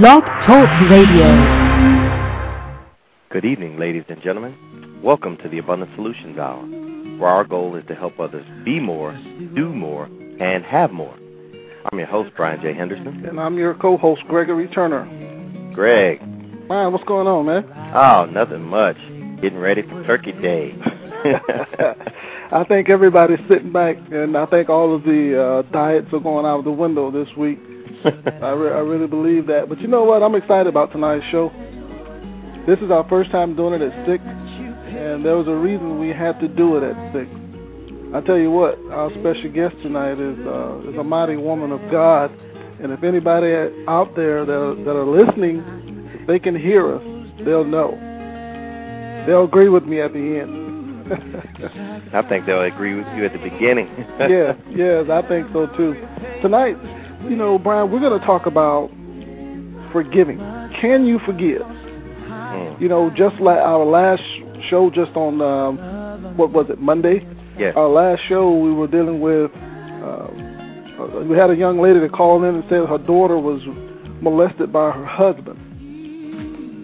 Blog Talk Radio. Good evening, ladies and gentlemen. Welcome to the Abundant Solutions Hour, where our goal is to help others be more, do more, and have more. I'm your host, Brian J. Henderson. And I'm your co-host, Gregory Turner. Greg. Brian, what's going on, man? Oh, nothing much. Getting ready for Turkey Day. I think everybody's sitting back, and I think all of the uh, diets are going out of the window this week. I, re- I really believe that. But you know what? I'm excited about tonight's show. This is our first time doing it at 6, and there was a reason we had to do it at 6. I tell you what, our special guest tonight is, uh, is a mighty woman of God, and if anybody out there that are, that are listening, if they can hear us, they'll know. They'll agree with me at the end. I think they'll agree with you at the beginning. yeah, yes, I think so too. Tonight, you know, Brian, we're going to talk about forgiving. Can you forgive? Mm. You know, just like our last show, just on um, what was it, Monday? Yes. Our last show, we were dealing with. Uh, we had a young lady that called in and said her daughter was molested by her husband.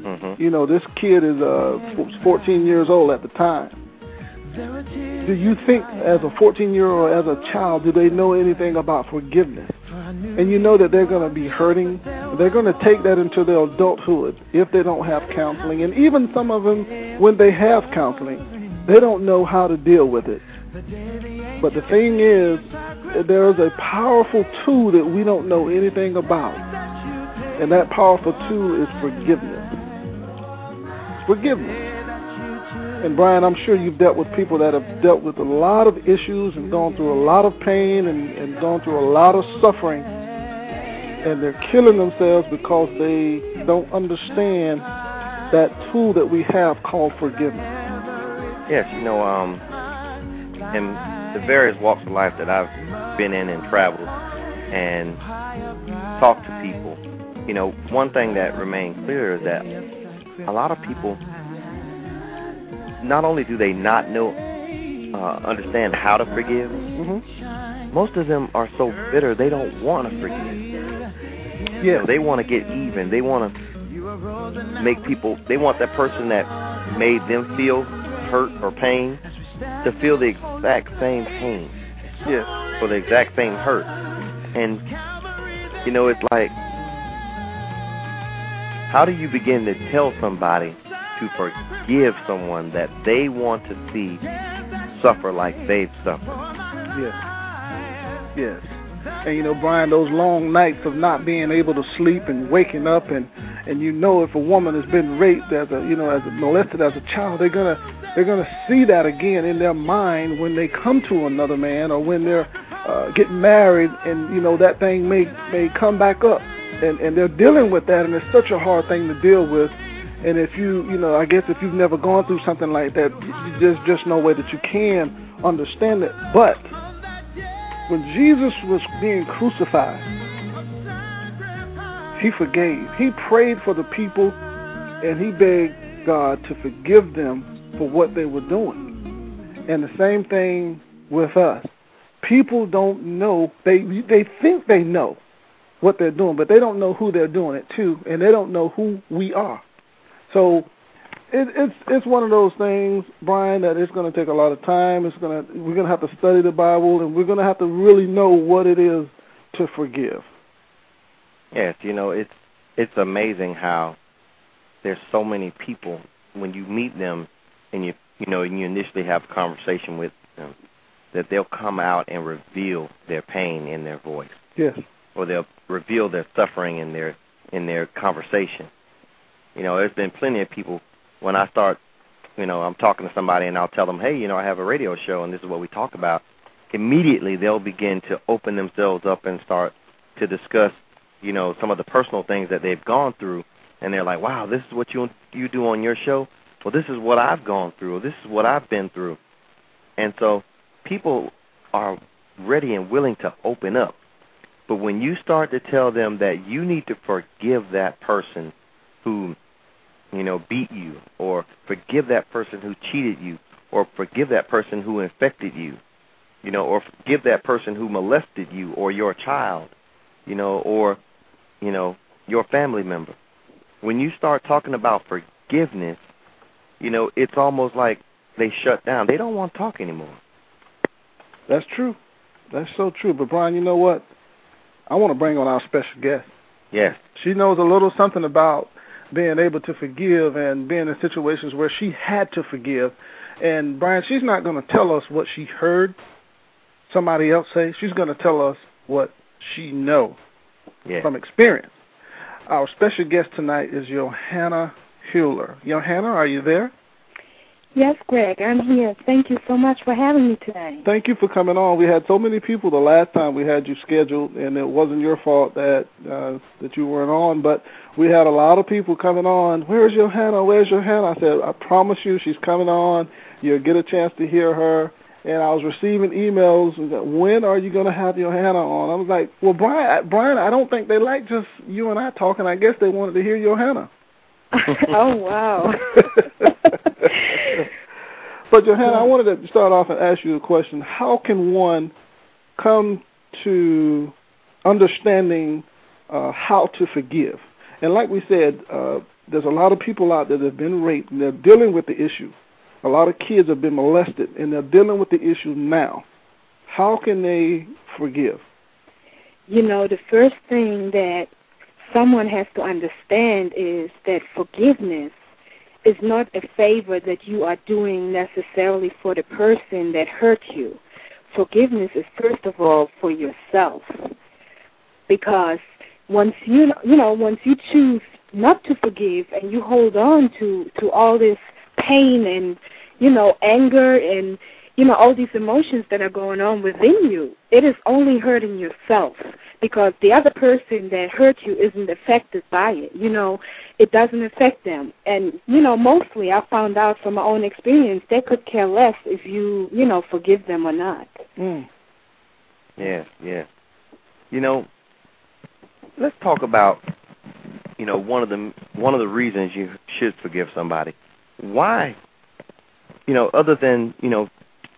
Mm-hmm. You know, this kid is uh, 14 years old at the time. Do you think, as a 14 year old, as a child, do they know anything about forgiveness? And you know that they're going to be hurting. They're going to take that into their adulthood if they don't have counseling. And even some of them, when they have counseling, they don't know how to deal with it. But the thing is, there is a powerful tool that we don't know anything about. And that powerful tool is forgiveness. Forgiveness. And Brian, I'm sure you've dealt with people that have dealt with a lot of issues and gone through a lot of pain and, and gone through a lot of suffering. And they're killing themselves because they don't understand that tool that we have called forgiveness. Yes, you know, um, in the various walks of life that I've been in and traveled and talked to people, you know, one thing that remained clear is that a lot of people not only do they not know, uh, understand how to forgive, Mm-hmm. most of them are so bitter they don't want to forgive. Yeah. they want to get even. They want to make people. They want that person that made them feel hurt or pain to feel the exact same pain Yes. for the exact same hurt. And you know, it's like, how do you begin to tell somebody to forgive someone that they want to see suffer like they've suffered? Yes. Yes. And you know, Brian, those long nights of not being able to sleep and waking up and and you know if a woman has been raped as a you know, as a molested as a child, they're gonna they're gonna see that again in their mind when they come to another man or when they're uh, getting married and you know that thing may may come back up. And and they're dealing with that and it's such a hard thing to deal with. And if you you know I guess if you've never gone through something like that just just no way that you can understand it. But when Jesus was being crucified, he forgave. He prayed for the people and he begged God to forgive them for what they were doing. And the same thing with us. People don't know, they they think they know what they're doing, but they don't know who they're doing it to, and they don't know who we are. So it, it's it's one of those things, Brian, that it's going to take a lot of time. It's going to we're going to have to study the Bible, and we're going to have to really know what it is to forgive. Yes, you know, it's it's amazing how there's so many people when you meet them and you you know and you initially have a conversation with them that they'll come out and reveal their pain in their voice Yes. or they'll reveal their suffering in their in their conversation. You know, there's been plenty of people when I start, you know, I'm talking to somebody and I'll tell them, "Hey, you know, I have a radio show and this is what we talk about." Immediately they'll begin to open themselves up and start to discuss, you know, some of the personal things that they've gone through and they're like, "Wow, this is what you you do on your show?" Well, this is what I've gone through. This is what I've been through. And so people are ready and willing to open up. But when you start to tell them that you need to forgive that person who, you know, beat you, or forgive that person who cheated you, or forgive that person who infected you, you know, or forgive that person who molested you or your child, you know, or, you know, your family member. When you start talking about forgiveness, you know, it's almost like they shut down. They don't want to talk anymore. That's true. That's so true. But Brian, you know what? I want to bring on our special guest. Yes. She knows a little something about being able to forgive and being in situations where she had to forgive. And Brian, she's not going to tell us what she heard somebody else say. She's going to tell us what she know yes. from experience. Our special guest tonight is Yohanna Hoehler. Yohanna, are you there? Yes, Greg, I'm here. Thank you so much for having me today. Thank you for coming on. We had so many people the last time we had you scheduled, and it wasn't your fault that uh, that you weren't on. But we had a lot of people coming on. Where's Yohanna? Where's Yohanna? I said, I promise you, she's coming on. You'll get a chance to hear her. And I was receiving emails. When are you going to have Yohanna on? I was like, well, Brian, Brian, I don't think they like just you and I talking. I guess they wanted to hear Yohanna. oh wow. but Yohanna, I wanted to start off and ask you a question. How can one come to understanding uh, how to forgive? And like we said, uh, there's a lot of people out there that have been raped and they're dealing with the issue. A lot of kids have been molested and they're dealing with the issue now. How can they forgive? You know, the first thing that someone has to understand is that forgiveness is not a favor that you are doing necessarily for the person that hurt you. Forgiveness is first of all for yourself. Because once you you know, once you choose not to forgive and you hold on to to all this pain and you know, anger and you know, all these emotions that are going on within you, it is only hurting yourself because the other person that hurt you isn't affected by it. You know, it doesn't affect them. And, you know, mostly I found out from my own experience they could care less if you, you know, forgive them or not. Mm. Yeah, yeah. You know, let's talk about you know one of the one of the reasons you should forgive somebody. Why? You know, other than you know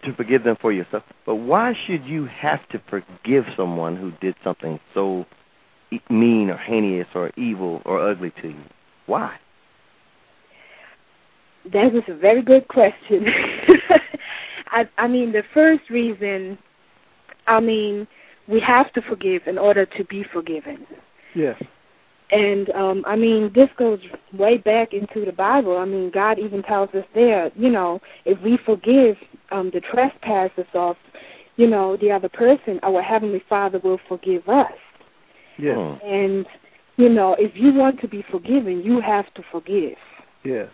to forgive them for yourself. But why should you have to forgive someone who did something so mean or heinous or evil or ugly to you? Why? That is a very good question. I, I mean, the first reason, I mean, we have to forgive in order to be forgiven. Yes. And um I mean this goes way back into the Bible. I mean God even tells us there, you know, if we forgive um the trespasses of, you know, the other person, our heavenly Father will forgive us. Yes. Hmm. And you know, if you want to be forgiven, you have to forgive. Yes.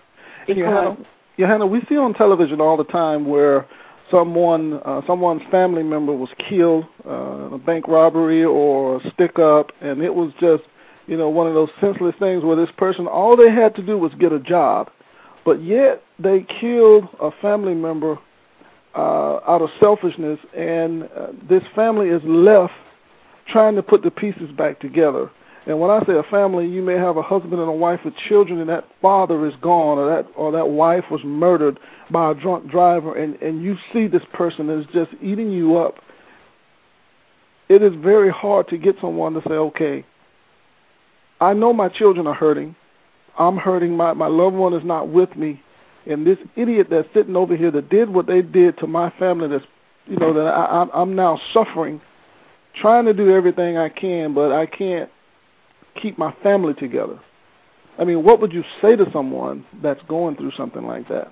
Because Yohanna, Yohanna, we see on television all the time where someone uh, someone's family member was killed uh, in a bank robbery or a stick up and it was just you know, one of those senseless things where this person, all they had to do was get a job, but yet they killed a family member uh, out of selfishness, and uh, this family is left trying to put the pieces back together. And when I say a family, you may have a husband and a wife with children, and that father is gone, or that or that wife was murdered by a drunk driver, and and you see this person is just eating you up. It is very hard to get someone to say, okay, I know my children are hurting. I'm hurting. My my loved one is not with me, and this idiot that's sitting over here that did what they did to my family. That's you know that I, I'm now suffering, trying to do everything I can, but I can't keep my family together. I mean, what would you say to someone that's going through something like that?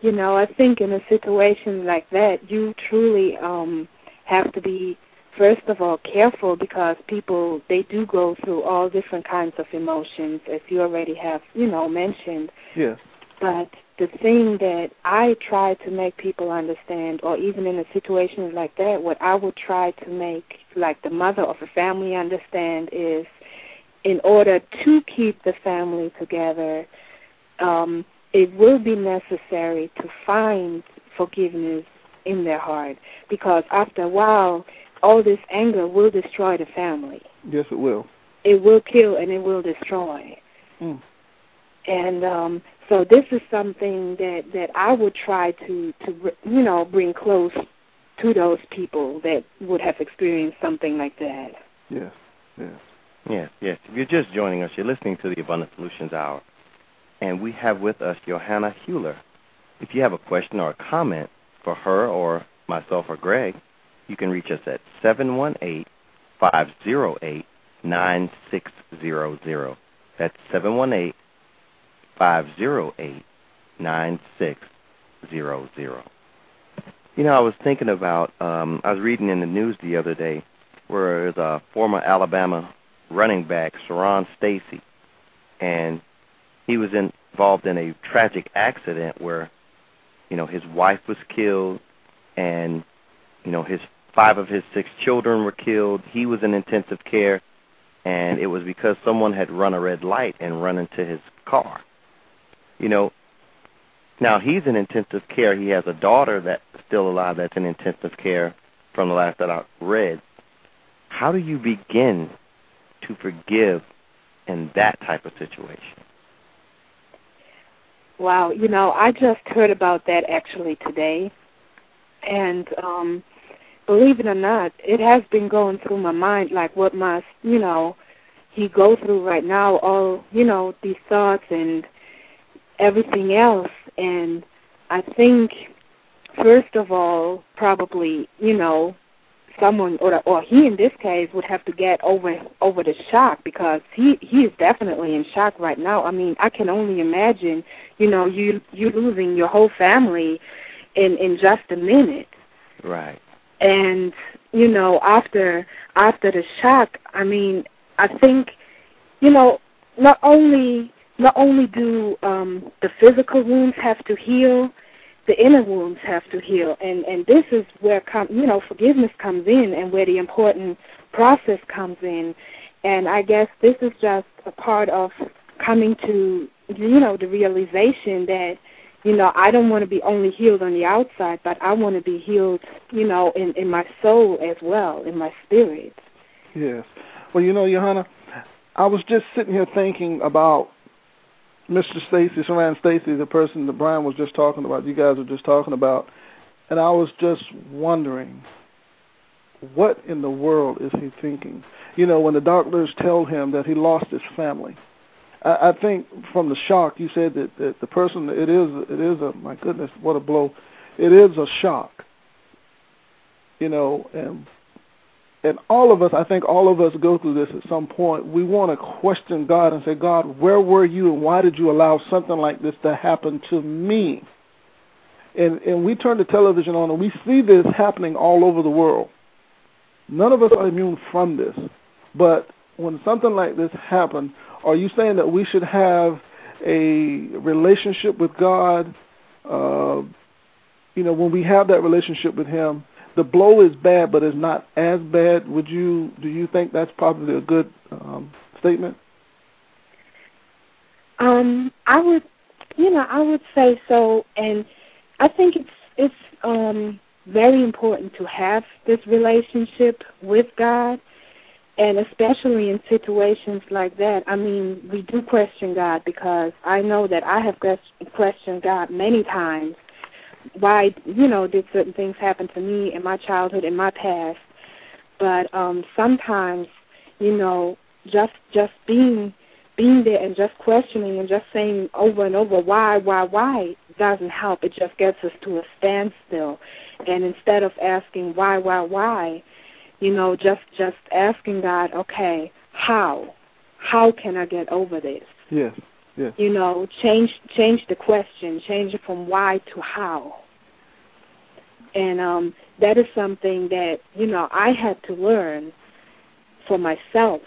You know, I think in a situation like that, you truly um have to be first of all careful because people they do go through all different kinds of emotions as you already have you know mentioned yes but the thing that i try to make people understand or even in a situation like that what i would try to make like the mother of a family understand is in order to keep the family together um it will be necessary to find forgiveness in their heart because after a while all this anger will destroy the family. Yes, it will. It will kill and it will destroy. Mm. And um, so this is something that that I would try to to you know bring close to those people that would have experienced something like that. Yes, yes. Yes, yes. If you're just joining us, you're listening to the Abundant Solutions Hour, and we have with us Yohanna Hoehler. If you have a question or a comment for her or myself or Greg, you can reach us at seven one eight five zero eight nine six zero zero. That's 718 508 9600. You know, I was thinking about, um, I was reading in the news the other day where there's a former Alabama running back, Siran Stacy, and he was in, involved in a tragic accident where, you know, his wife was killed and, you know, his five of his six children were killed. He was in intensive care, and it was because someone had run a red light and run into his car. You know, now he's in intensive care. He has a daughter that's still alive that's in intensive care from the last that I read. How do you begin to forgive in that type of situation? Wow, you know, I just heard about that actually today. And um believe it or not, it has been going through my mind like what must, you know, he go through right now, all, you know, these thoughts and everything else. And I think, first of all, probably, you know, someone or or he in this case would have to get over over the shock because he he is definitely in shock right now. I mean, I can only imagine, you know, you you losing your whole family in in just a minute. Right and you know after after the shock i mean i think you know not only not only do um the physical wounds have to heal the inner wounds have to heal and and this is where com- you know forgiveness comes in and where the important process comes in and i guess this is just a part of coming to you know the realization that you know, I don't want to be only healed on the outside, but I want to be healed, you know, in in my soul as well, in my spirit. Yes. Well, you know, Yohanna, I was just sitting here thinking about Mr. Stacy, Siran Stacy, the person that Brian was just talking about. You guys were just talking about, and I was just wondering, what in the world is he thinking? You know, when the doctors tell him that he lost his family I, I think from the shock, you said that, that the person it is it is a my goodness, what a blow. It is a shock. You know, and and all of us, I think all of us go through this at some point. We want to question God and say, God, where were you and why did you allow something like this to happen to me? And and we turn the television on and we see this happening all over the world. None of us are immune from this. But when something like this happens, are you saying that we should have a relationship with God? Uh, you know, when we have that relationship with Him, the blow is bad, but it's not as bad. Would you do you think that's probably a good um, statement? Um, I would, you know, I would say so, and I think it's it's um, very important to have this relationship with God and especially in situations like that, I mean, we do question God because I know that I have questioned God many times. Why, you know, did certain things happen to me in my childhood, in my past? But um sometimes, you know, just just being being there and just questioning and just saying over and over why, why, why doesn't help. It just gets us to a standstill. And instead of asking why, why, why, you know, just just asking God, okay, how? How can I get over this? Yes. Yes. You know, change change the question, change it from why to how. And um that is something that, you know, I had to learn for myself.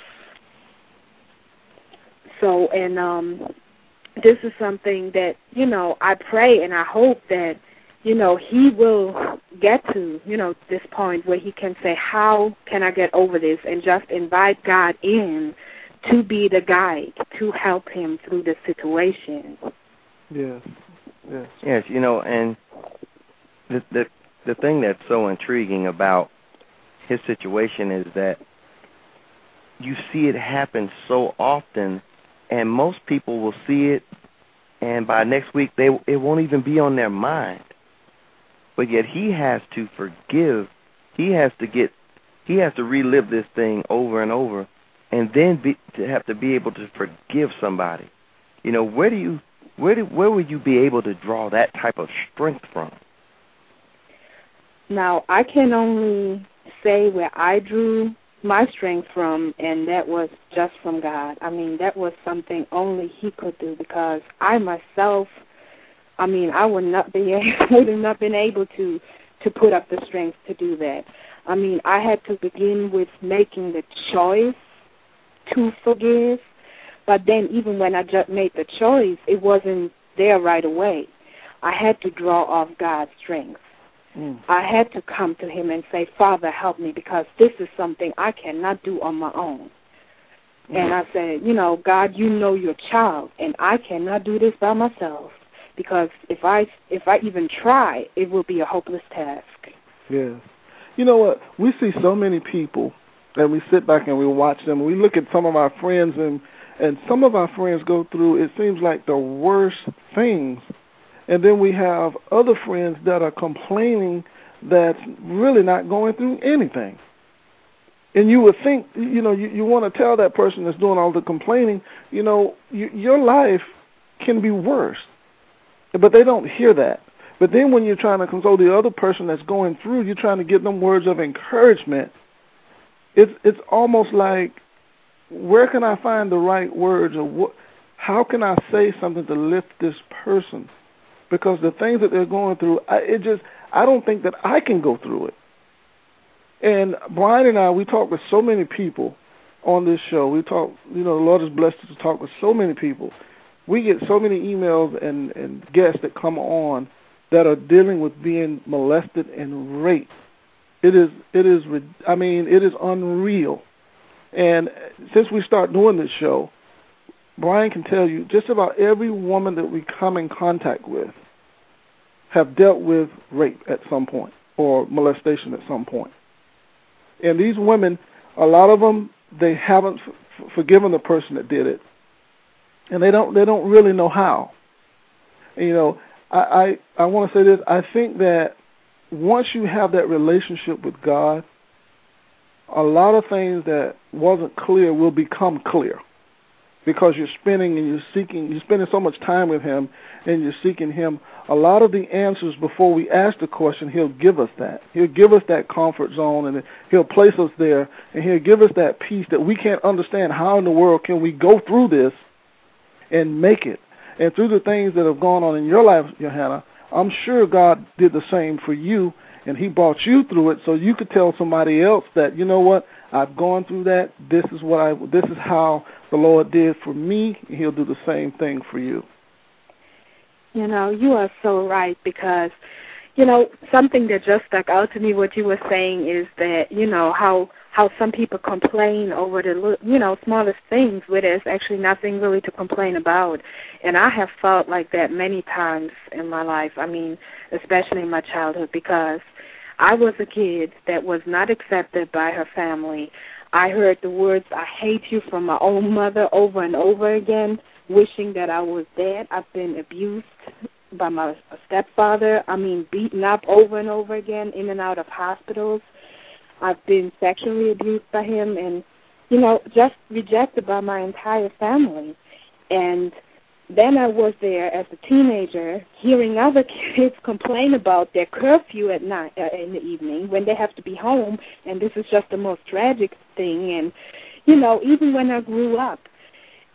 So and um this is something that, you know, I pray and I hope that you know, he will get to, you know, this point where he can say, How can I get over this? and just invite God in to be the guide to help him through the situation. Yes. Yes. Yes, you know, and the the the thing that's so intriguing about his situation is that you see it happen so often and most people will see it and by next week they it won't even be on their mind but yet he has to forgive. He has to get he has to relive this thing over and over and then be, to have to be able to forgive somebody. You know, where do you where do where would you be able to draw that type of strength from? Now, I can only say where I drew my strength from, and that was just from God. I mean, that was something only He could do because I myself, I mean, I would not be able, would have not been able to to put up the strength to do that. I mean, I had to begin with making the choice to forgive, but then even when I just made the choice, it wasn't there right away. I had to draw off God's strength. Mm. I had to come to him and say, Father, help me because this is something I cannot do on my own. Mm. And I said, you know, God, you know your child, and I cannot do this by myself because if I if I even try, it will be a hopeless task. Yes. You know what? We see so many people and we sit back and we watch them. We look at some of our friends and and some of our friends go through it seems like the worst things and then we have other friends that are complaining that's really not going through anything. And you would think, you know, you, you want to tell that person that's doing all the complaining, you know, you, your life can be worse. But they don't hear that. But then when you're trying to console the other person that's going through, you're trying to give them words of encouragement. It's it's almost like, where can I find the right words, or what? How can I say something to lift this person? because the things that they're going through, I, it just I don't think that I can go through it. And Brian and I, we talk with so many people on this show. We talk, you know, the Lord has blessed us to talk with so many people. We get so many emails and, and guests that come on that are dealing with being molested and raped. It is, it is, I mean, it is unreal. And since we start doing this show, Brian can tell you just about every woman that we come in contact with have dealt with rape at some point or molestation at some point. And these women, a lot of them, they haven't f- forgiven the person that did it, and they don't they don't really know how. And, you know, I I, I want to say this. I think that once you have that relationship with God, a lot of things that wasn't clear will become clear because you're spending and you're seeking, you're spending so much time with Him and you're seeking Him. A lot of the answers before we ask the question, He'll give us that. He'll give us that comfort zone and He'll place us there and He'll give us that peace that we can't understand. How in the world can we go through this and make it? And through the things that have gone on in your life, Yohanna, I'm sure God did the same for you and He brought you through it so you could tell somebody else that, you know what, I've gone through that. This is what I. This is how the Lord did for me. He'll do the same thing for you. You know, you are so right because, you know, something that just stuck out to me what you were saying is that you know how how some people complain over the you know smallest things where there's actually nothing really to complain about and i have felt like that many times in my life i mean especially in my childhood because I was a kid that was not accepted by her family. I heard the words, I hate you from my own mother over and over again, wishing that I was dead. I've been abused by my stepfather. I mean, beaten up over and over again in and out of hospitals. I've been sexually abused by him and, you know, just rejected by my entire family. And then I was there as a teenager, hearing other kids complain about their curfew at night uh, in the evening when they have to be home, and this is just the most tragic thing. And you know, even when I grew up,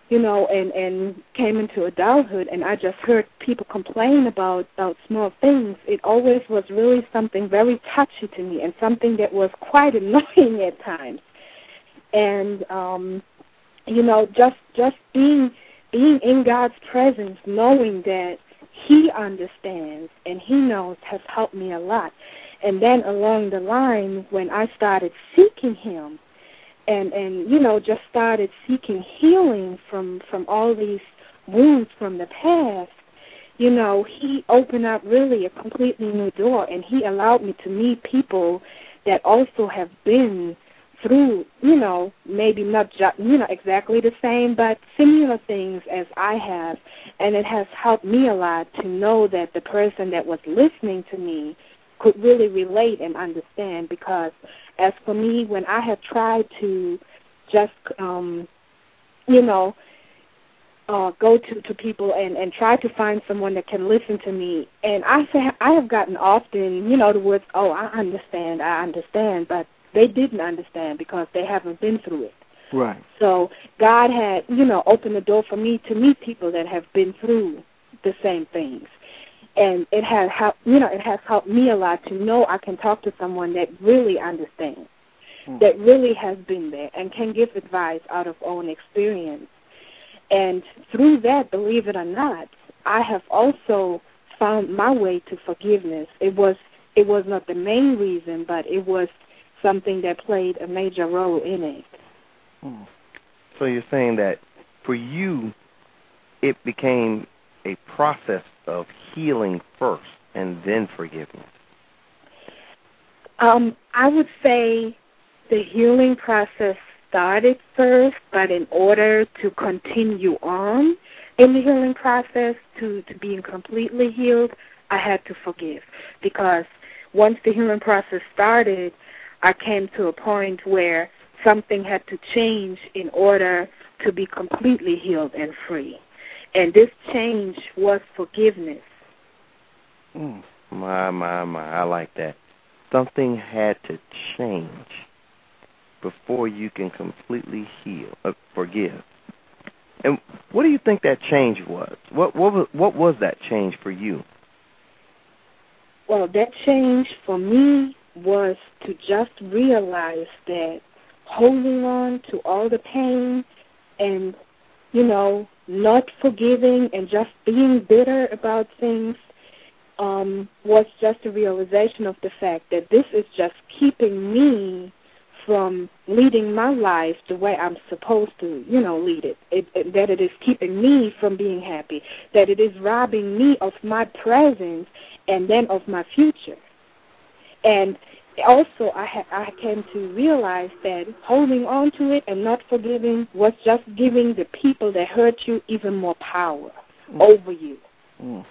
you know, and and came into adulthood, and I just heard people complain about about small things. It always was really something very touchy to me, and something that was quite annoying at times. And um, you know, just just being being in God's presence, knowing that He understands and He knows has helped me a lot. And then along the line, when I started seeking Him, and and you know just started seeking healing from from all these wounds from the past, you know He opened up really a completely new door, and He allowed me to meet people that also have been through, you know, maybe not just, you know, exactly the same, but similar things as I have. And it has helped me a lot to know that the person that was listening to me could really relate and understand because as for me, when I have tried to just um, you know uh, go to to people and and try to find someone that can listen to me. And I say I have gotten often, you know, the words, "Oh, I understand, I understand," but they didn't understand because they haven't been through it. Right. So God had, you know, opened the door for me to meet people that have been through the same things. And it has helped, you know, it has helped me a lot to know I can talk to someone that really understands, mm. that really has been there and can give advice out of own experience. And through that, believe it or not, I have also found my way to forgiveness. It was it was not the main reason, but it was something that played a major role in it. Hmm. So you're saying that for you, it became a process of healing first and then forgiveness. Um, I would say the healing process started first, but in order to continue on in the healing process to, to being completely healed, I had to forgive. Because once the healing process started, I came to a point where something had to change in order to be completely healed and free. And this change was forgiveness. Mm, my, my, my. I like that. Something had to change before you can completely heal, uh, forgive. And what do you think that change was? What what was, what was that change for you? Well, that change for me was to just realize that holding on to all the pain and, you know, not forgiving and just being bitter about things um, was just a realization of the fact that this is just keeping me from leading my life the way I'm supposed to, you know, lead it. It, it. That it is keeping me from being happy. That it is robbing me of my presence and then of my future. And also I ha- I came to realize that holding on to it and not forgiving was just giving the people that hurt you even more power mm. over you. Mm.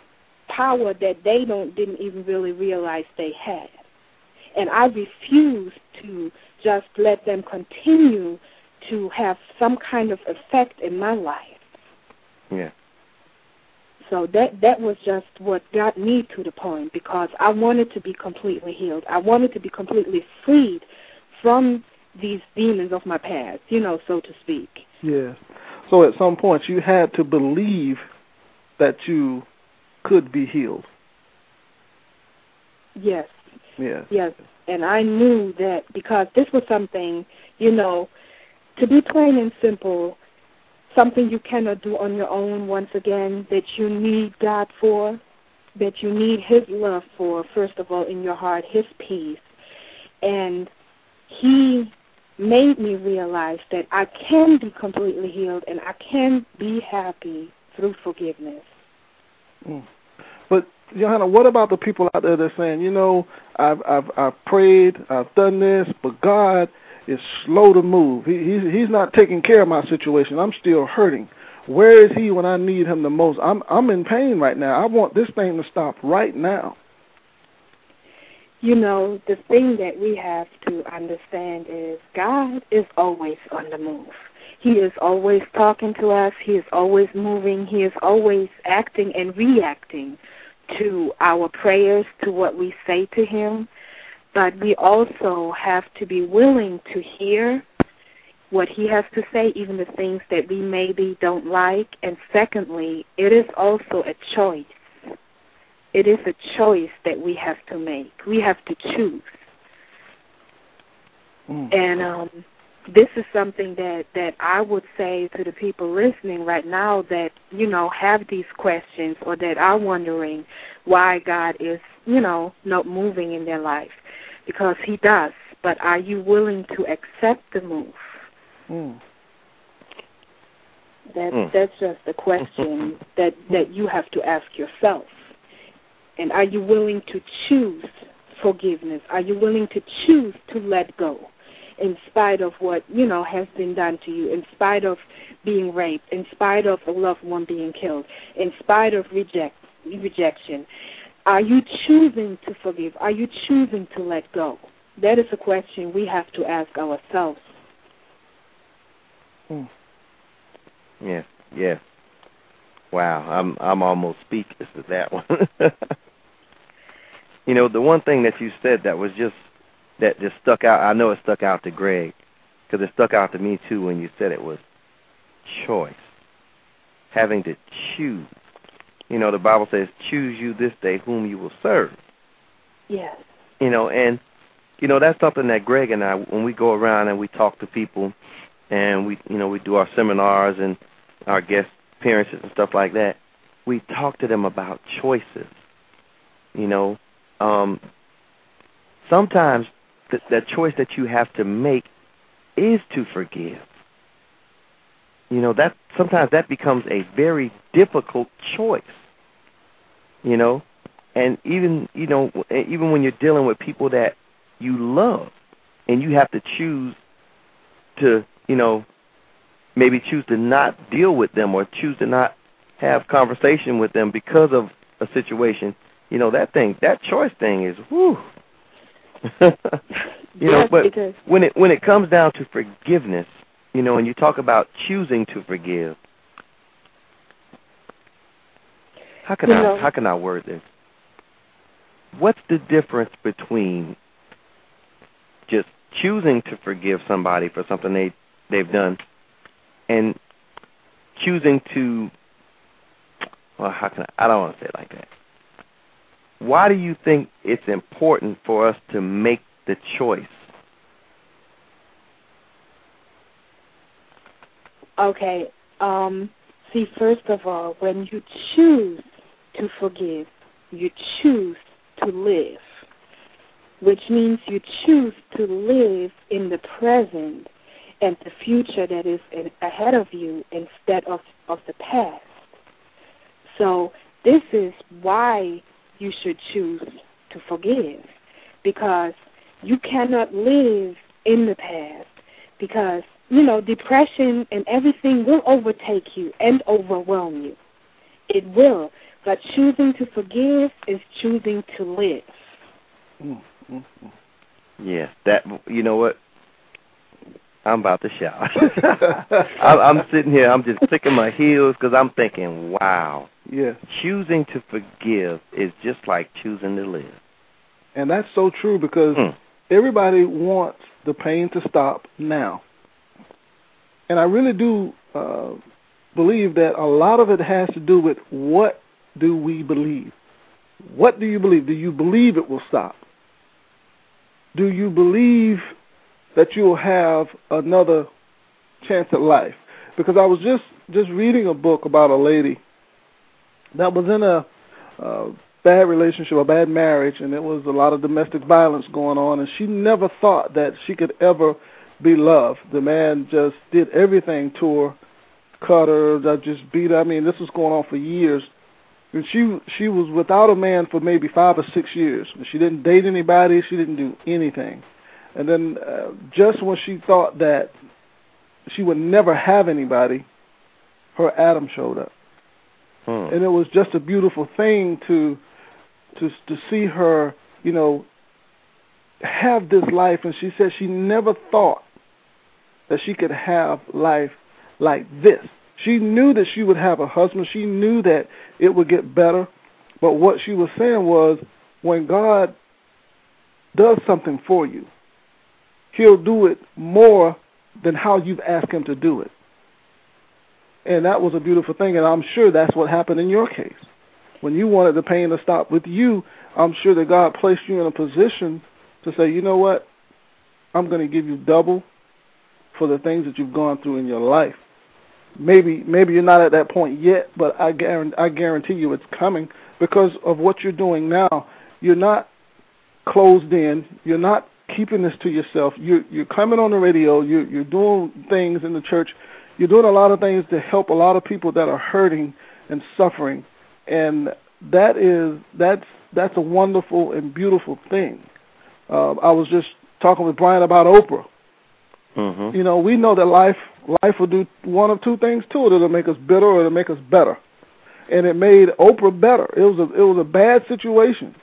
Power that they don't didn't even really realize they had. And I refused to just let them continue to have some kind of effect in my life. Yeah. So that that was just what got me to the point because I wanted to be completely healed. I wanted to be completely freed from these demons of my past, you know, so to speak. Yeah. So at some point you had to believe that you could be healed. Yes. Yes. Yes. And I knew that because this was something, you know, to be plain and simple, something you cannot do on your own once again that you need God for, that you need His love for, first of all, in your heart, His peace. And He made me realize that I can be completely healed and I can be happy through forgiveness. Mm. But Yohanna, what about the people out there that are saying, you know, I've I've I've prayed, I've done this, but God is slow to move. He, he's he's not taking care of my situation. I'm still hurting. Where is he when I need him the most? I'm I'm in pain right now. I want this thing to stop right now. You know, the thing that we have to understand is God is always on the move. He is always talking to us. He is always moving. He is always acting and reacting to our prayers, to what we say to him but we also have to be willing to hear what he has to say, even the things that we maybe don't like. And secondly, it is also a choice. It is a choice that we have to make. We have to choose. Mm. And um, this is something that that I would say to the people listening right now that you know have these questions or that are wondering why God is you know not moving in their life because he does. But are you willing to accept the move? Mm. That mm. that's just the question that that you have to ask yourself. And are you willing to choose forgiveness? Are you willing to choose to let go? in spite of what you know has been done to you, in spite of being raped, in spite of a loved one being killed, in spite of reject rejection, are you choosing to forgive? Are you choosing to let go? That is a question we have to ask ourselves. Mm. Yeah, yeah. Wow, I'm I'm almost speechless at that one. you know, the one thing that you said that was just that just stuck out. I know it stuck out to Greg because it stuck out to me too when you said it was choice, having to choose. You know, the Bible says, "Choose you this day whom you will serve." Yes. You know, and you know that's something that Greg and I, when we go around and we talk to people, and we, you know, we do our seminars and our guest appearances and stuff like that, we talk to them about choices. You know, um, sometimes th- that choice that you have to make is to forgive. You know that sometimes that becomes a very difficult choice. You know, and even you know even when you're dealing with people that you love, and you have to choose to you know maybe choose to not deal with them or choose to not have conversation with them because of a situation, you know, that thing, that choice thing is whoo. you yes, know, but when it when it comes down to forgiveness, you know, and you talk about choosing to forgive, how can you I know, how can I word this? What's the difference between just choosing to forgive somebody for something they they've done and choosing to well how can I I don't want to say it like that. Why do you think it's important for us to make the choice? Okay. Um see first of all, when you choose to forgive, you choose to live. Which means you choose to live in the present and the future that is ahead of you instead of, of the past. So this is why you should choose to forgive because you cannot live in the past because you know depression and everything will overtake you and overwhelm you it will but choosing to forgive is choosing to live mm, mm, mm. Yeah, that you know what? I'm about to shout. I'm, I'm sitting here. I'm just clicking my heels because I'm thinking, wow. Yes. Choosing to forgive is just like choosing to live. And that's so true because Mm. everybody wants the pain to stop now. And I really do uh, believe that a lot of it has to do with what do we believe? What do you believe? Do you believe it will stop? Do you believe that you'll have another chance at life? Because I was just just reading a book about a lady that was in a uh, bad relationship, a bad marriage, and it was a lot of domestic violence going on, and she never thought that she could ever be loved. The man just did everything to her, cut her, that just beat her. I mean, this was going on for years. And she she was without a man for maybe five or six years. She didn't date anybody. She didn't do anything. And then uh, just when she thought that she would never have anybody, her Adam showed up. Hmm. And it was just a beautiful thing to to to see her, you know, have this life. And she said she never thought that she could have life like this. She knew that she would have a husband. She knew that it would get better. But what she was saying was when God does something for you, He'll do it more than how you've asked Him to do it. And that was a beautiful thing. And I'm sure that's what happened in your case. When you wanted the pain to stop with you, I'm sure that God placed you in a position to say, you know what? I'm going to give you double for the things that you've gone through in your life. Maybe maybe you're not at that point yet, but I guarantee, I guarantee you it's coming because of what you're doing now. You're not closed in. You're not keeping this to yourself. You're you're coming on the radio. You're you're doing things in the church. You're doing a lot of things to help a lot of people that are hurting and suffering, and that is that's that's a wonderful and beautiful thing. Uh, I was just talking with Brian about Oprah. Mm-hmm. You know, we know that life life will do one of two things to it. It'll make us bitter or it'll make us better. And it made Oprah better. It was a it was a bad situation.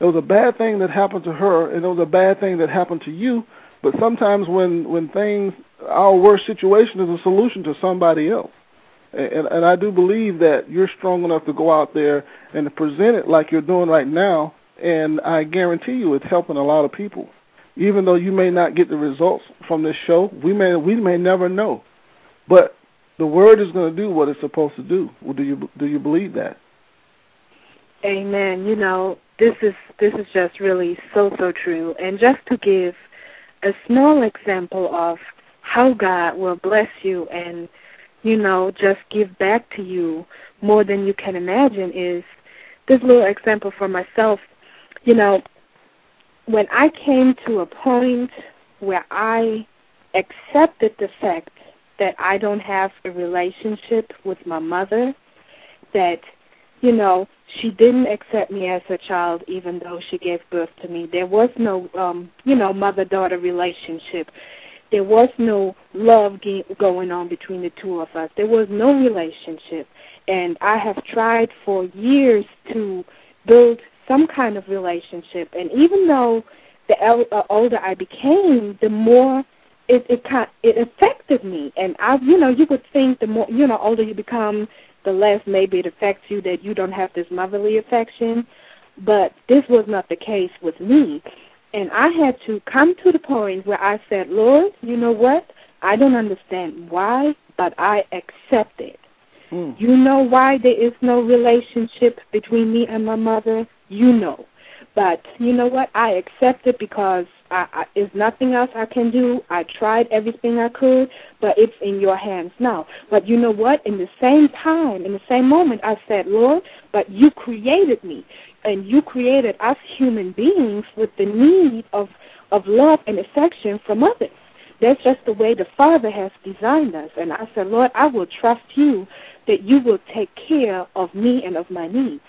It was a bad thing that happened to her, and it was a bad thing that happened to you. But sometimes when when things our worst situation is a solution to somebody else. And, and I do believe that you're strong enough to go out there and to present it like you're doing right now, and I guarantee you it's helping a lot of people. Even though you may not get the results from this show, we may we may never know. But the word is going to do what it's supposed to do. Well, do you do you believe that? Amen. You know, this is this is just really so so true. And just to give a small example of how God will bless you and you know just give back to you more than you can imagine is this little example for myself. You know, when I came to a point where I accepted the fact that I don't have a relationship with my mother, that you know, she didn't accept me as her child even though she gave birth to me. There was no um, you know, mother-daughter relationship. There was no love going on between the two of us. There was no relationship. And I have tried for years to build some kind of relationship. And even though the uh, older I became, the more it it it affected me. And I, you know, you would think the more you know older you become, the less maybe it affects you that you don't have this motherly affection. But this was not the case with me. And I had to come to the point where I said, Lord, you know what? I don't understand why, but I accept it. Mm. You know why there is no relationship between me and my mother? You know. But you know what? I accept it because I, I, there's nothing else I can do. I tried everything I could, but it's in your hands now. But you know what? In the same time, in the same moment, I said, Lord, but you created me, and you created us human beings with the need of of love and affection from others. That's just the way the Father has designed us. And I said, Lord, I will trust you that you will take care of me and of my needs.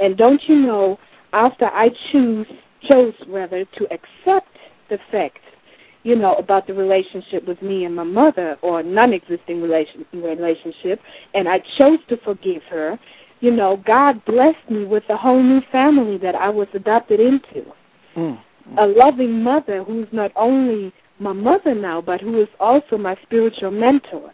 And don't you know, after I choose chose rather to accept the fact, you know, about the relationship with me and my mother or non-existing relation, relationship, and I chose to forgive her, you know, God blessed me with a whole new family that I was adopted into. Mm. A loving mother who's not only my mother now, but who is also my spiritual mentor.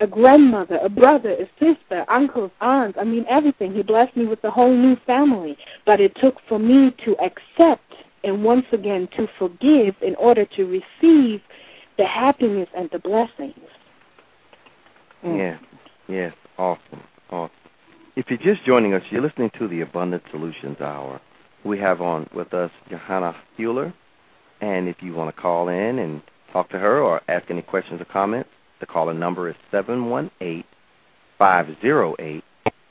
A grandmother, a brother, a sister, uncles, aunts, I mean everything. He blessed me with a whole new family. But it took for me to accept and once again to forgive in order to receive the happiness and the blessings. Mm. Yeah, yes, awesome, awesome. If you're just joining us, you're listening to the Abundant Solutions Hour. We have on with us Yohanna Hoehler, and if you want to call in and talk to her or ask any questions or comments, the caller number is seven one eight five zero eight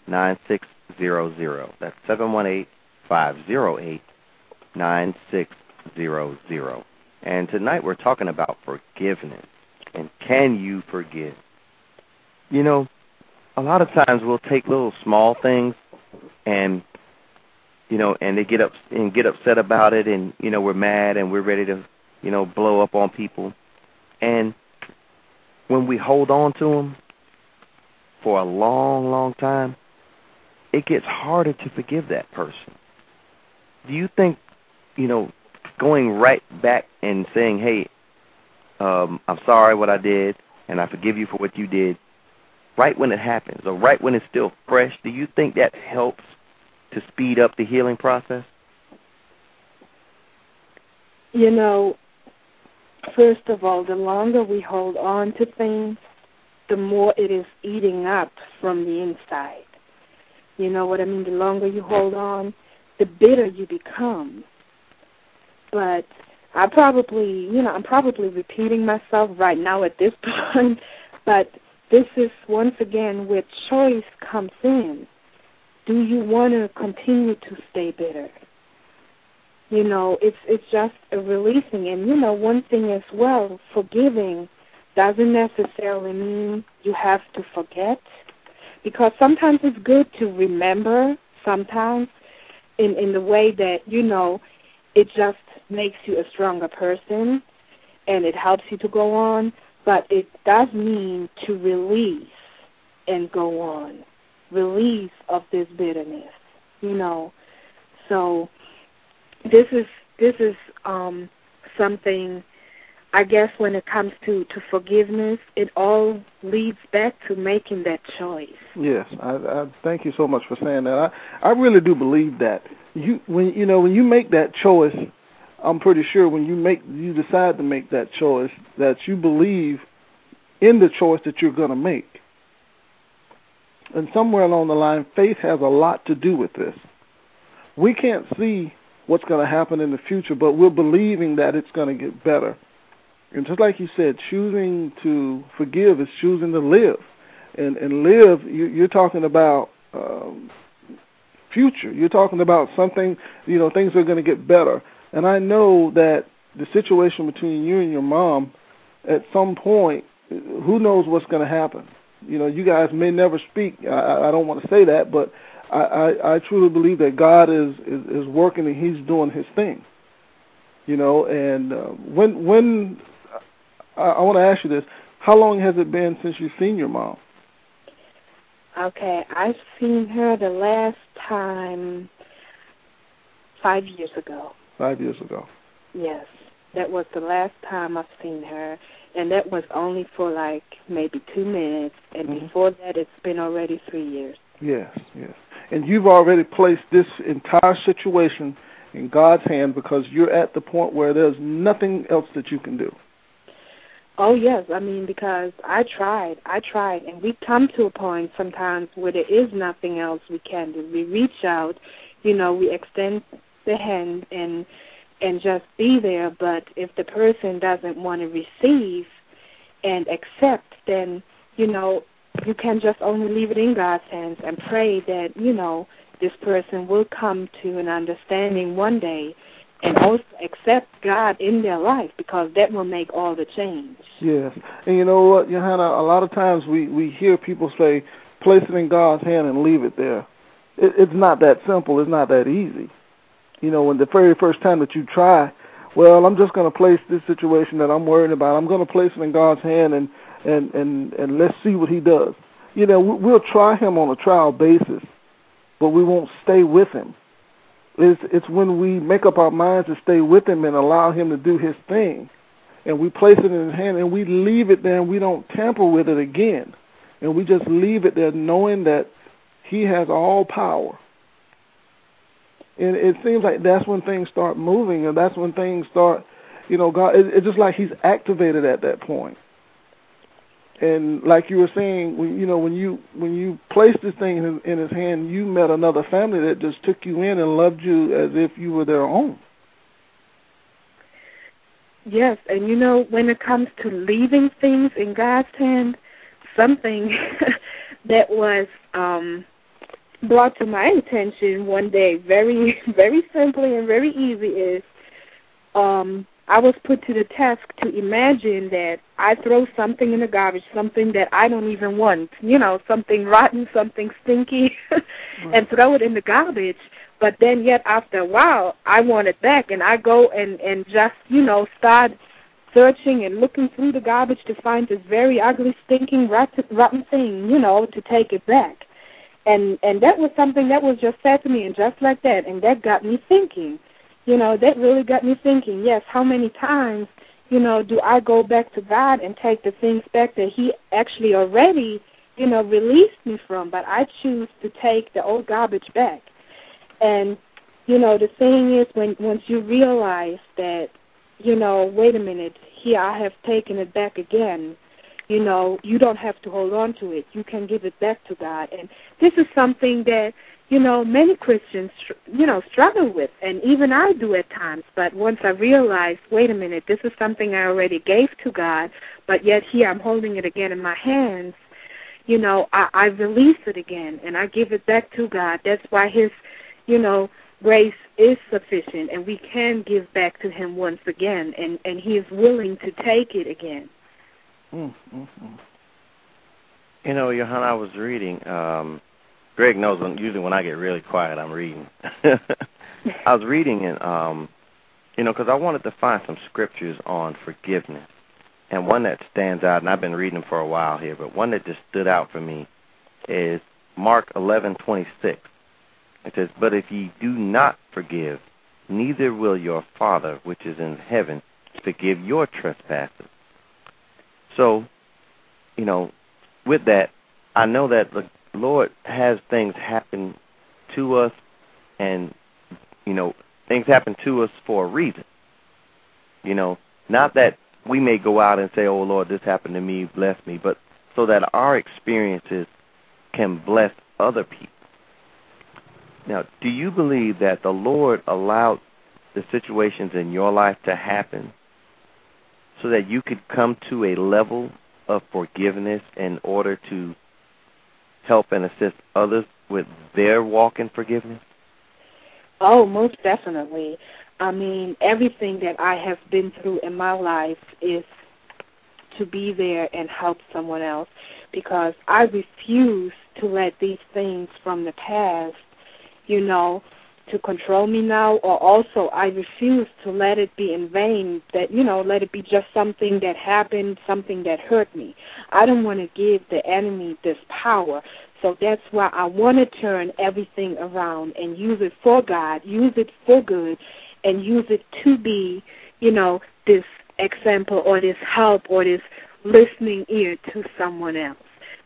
nine six zero zero. That's seven one eight five zero eight 9600. And tonight we're talking about forgiveness. And can you forgive? You know, a lot of times we'll take little small things and you know, and they get up and get upset about it and you know, we're mad and we're ready to, you know, blow up on people. And when we hold on to them for a long, long time, it gets harder to forgive that person. Do you think you know, going right back and saying, "Hey, um, I'm sorry what I did, and I forgive you for what you did," right when it happens, or right when it's still fresh, do you think that helps to speed up the healing process? You know, first of all, the longer we hold on to things, the more it is eating up from the inside. You know what I mean? The longer you hold on, the bitter you become but I probably, you know, I'm probably repeating myself right now at this point, but this is once again where choice comes in. Do you want to continue to stay bitter? You know, it's it's just a releasing, and you know, one thing as well, forgiving doesn't necessarily mean you have to forget, because sometimes it's good to remember. Sometimes, in in the way that you know, it just makes you a stronger person and it helps you to go on, but it does mean to release and go on. Release of this bitterness, you know. So this is this is um something I guess when it comes to to forgiveness, it all leads back to making that choice. Yes, I, I thank you so much for saying that. I I really do believe that you when you know when you make that choice, I'm pretty sure when you make you decide to make that choice that you believe in the choice that you're going to make. And somewhere along the line, faith has a lot to do with this. We can't see what's going to happen in the future, but we're believing that it's going to get better. And just like you said, choosing to forgive is choosing to live. And and live, you, you're talking about um, future. You're talking about something, you know, things are going to get better. And I know that the situation between you and your mom, at some point, who knows what's going to happen. You know, you guys may never speak. I, I don't want to say that, but I, I, I truly believe that God is, is is working and He's doing His thing. You know, and uh, when when I, I want to ask you this: How long has it been since you've seen your mom? Okay, I've seen her the last time five years ago. Five years ago. Yes, that was the last time I've seen her, and that was only for like maybe two minutes. And mm-hmm. before that, it's been already three years. Yes, yes. And you've already placed this entire situation in God's hand because you're at the point where there's nothing else that you can do. Oh yes, I mean because I tried, I tried, and we come to a point sometimes where there is nothing else we can do. We reach out, you know, we extend the hand and and just be there. But if the person doesn't want to receive and accept, then you know you can just only leave it in God's hands and pray that you know this person will come to an understanding one day and also accept God in their life because that will make all the change. Yes. And you know what, Yohanna, a lot of times we, we hear people say, place it in God's hand and leave it there. It, it's not that simple. It's not that easy. You know, when the very first time that you try, well, I'm just going to place this situation that I'm worried about. I'm going to place it in God's hand and and and and let's see what He does. You know, we'll try Him on a trial basis, but we won't stay with Him it's, it's when we make up our minds to stay with Him and allow Him to do His thing, and we place it in His hand and we leave it there and we don't tamper with it again, and we just leave it there knowing that He has all power. And it seems like that's when things start moving, and that's when things start, you know, God. It, it's just like He's activated at that point. and like you were saying, when you know when you when you placed this thing in his, in his hand, you met another family that just took you in and loved you as if you were their own. Yes, and you know when it comes to leaving things in God's hand, something that was um brought to my attention one day, very very simply and very easy, is um I was put to the task to imagine that I throw something in the garbage, something that I don't even want, you know, something rotten, something stinky, and throw it in the garbage. But then, yet after a while, I want it back, and I go and and just, you know, start searching and looking through the garbage to find this very ugly, stinking, rotten, rotten thing, you know, to take it back. And and that was something that was just said to me, and just like that, and that got me thinking you know, that really got me thinking, yes, how many times, you know, do I go back to God and take the things back that He actually already, you know, released me from, but I choose to take the old garbage back. And, you know, the thing is when once you realize that, you know, wait a minute, here I have taken it back again, you know, you don't have to hold on to it. You can give it back to God. And this is something that you know, many Christians, you know, struggle with, and even I do at times. But once I realize, wait a minute, this is something I already gave to God, but yet here I'm holding it again in my hands. You know, I, I release it again, and I give it back to God. That's why His, you know, grace is sufficient, and we can give back to Him once again, and and He is willing to take it again. Mm-hmm. You know, Yohanna, I was reading. um Greg knows when usually when I get really quiet, I'm reading. I was reading and um, you know, because I wanted to find some scriptures on forgiveness, and one that stands out, and I've been reading for a while here, but one that just stood out for me is Mark 11:26. It says, "But if ye do not forgive, neither will your Father which is in heaven forgive your trespasses. So, you know, with that, I know that the Lord has things happen to us, and you know, things happen to us for a reason. You know, not that we may go out and say, "Oh Lord, this happened to me, bless me," but so that our experiences can bless other people. Now, do you believe that the Lord allowed the situations in your life to happen so that you could come to a level of forgiveness in order to help and assist others with their walk in forgiveness? Oh, most definitely. I mean, everything that I have been through in my life is to be there and help someone else because I refuse to let these things from the past, you know, to control me now or also I refuse to let it be in vain that you know let it be just something that happened something that hurt me. I don't want to give the enemy this power. So that's why I want to turn everything around and use it for God use it for good and use it to be you know this example or this help or this listening ear to someone else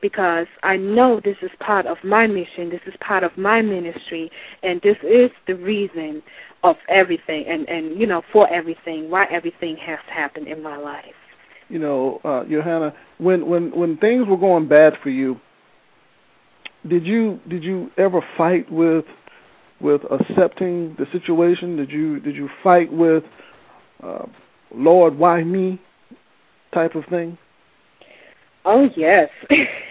because I know this is part of my mission, this is part of my ministry, and this is the reason of everything and, and you know, for everything, why everything has happened in my life. You know, uh, Yohanna, when, when, when things were going bad for you, did you did you ever fight with with accepting the situation? Did you did you fight with uh, Lord, why me type of thing? Oh yes.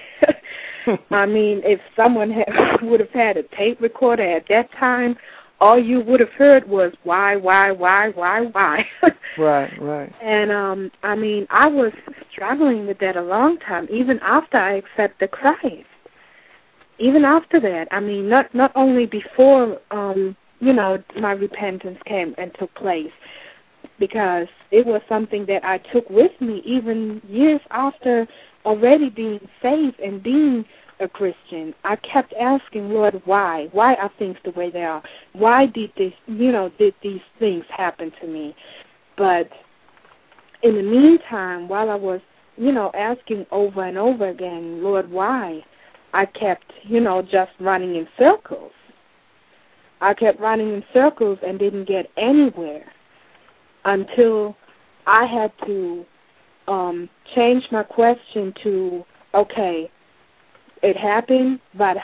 I mean, if someone had, would have had a tape recorder at that time, all you would have heard was why, why, why, why, why. right, right. And um I mean, I was struggling with that a long time, even after I accepted Christ. Even after that, I mean, not not only before um you know my repentance came and took place, because it was something that I took with me even years after already being saved and being a Christian, I kept asking Lord why, why are things the way they are? Why did this, you know, did these things happen to me? But in the meantime, while I was, you know, asking over and over again, Lord, why? I kept, you know, just running in circles. I kept running in circles and didn't get anywhere until I had to um, change my question to, okay, it happened, but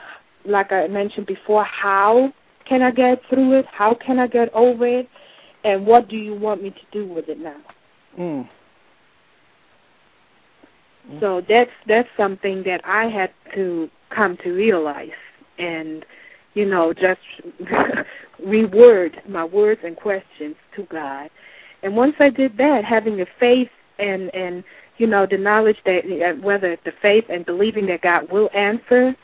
like I mentioned before, how can I get through it? How can I get over it? And what do you want me to do with it now? Mm. So that's that's something that I had to come to realize and you know just reword my words and questions to God. And once I did that, having the faith and and you know the knowledge that uh, whether the faith and believing that God will answer,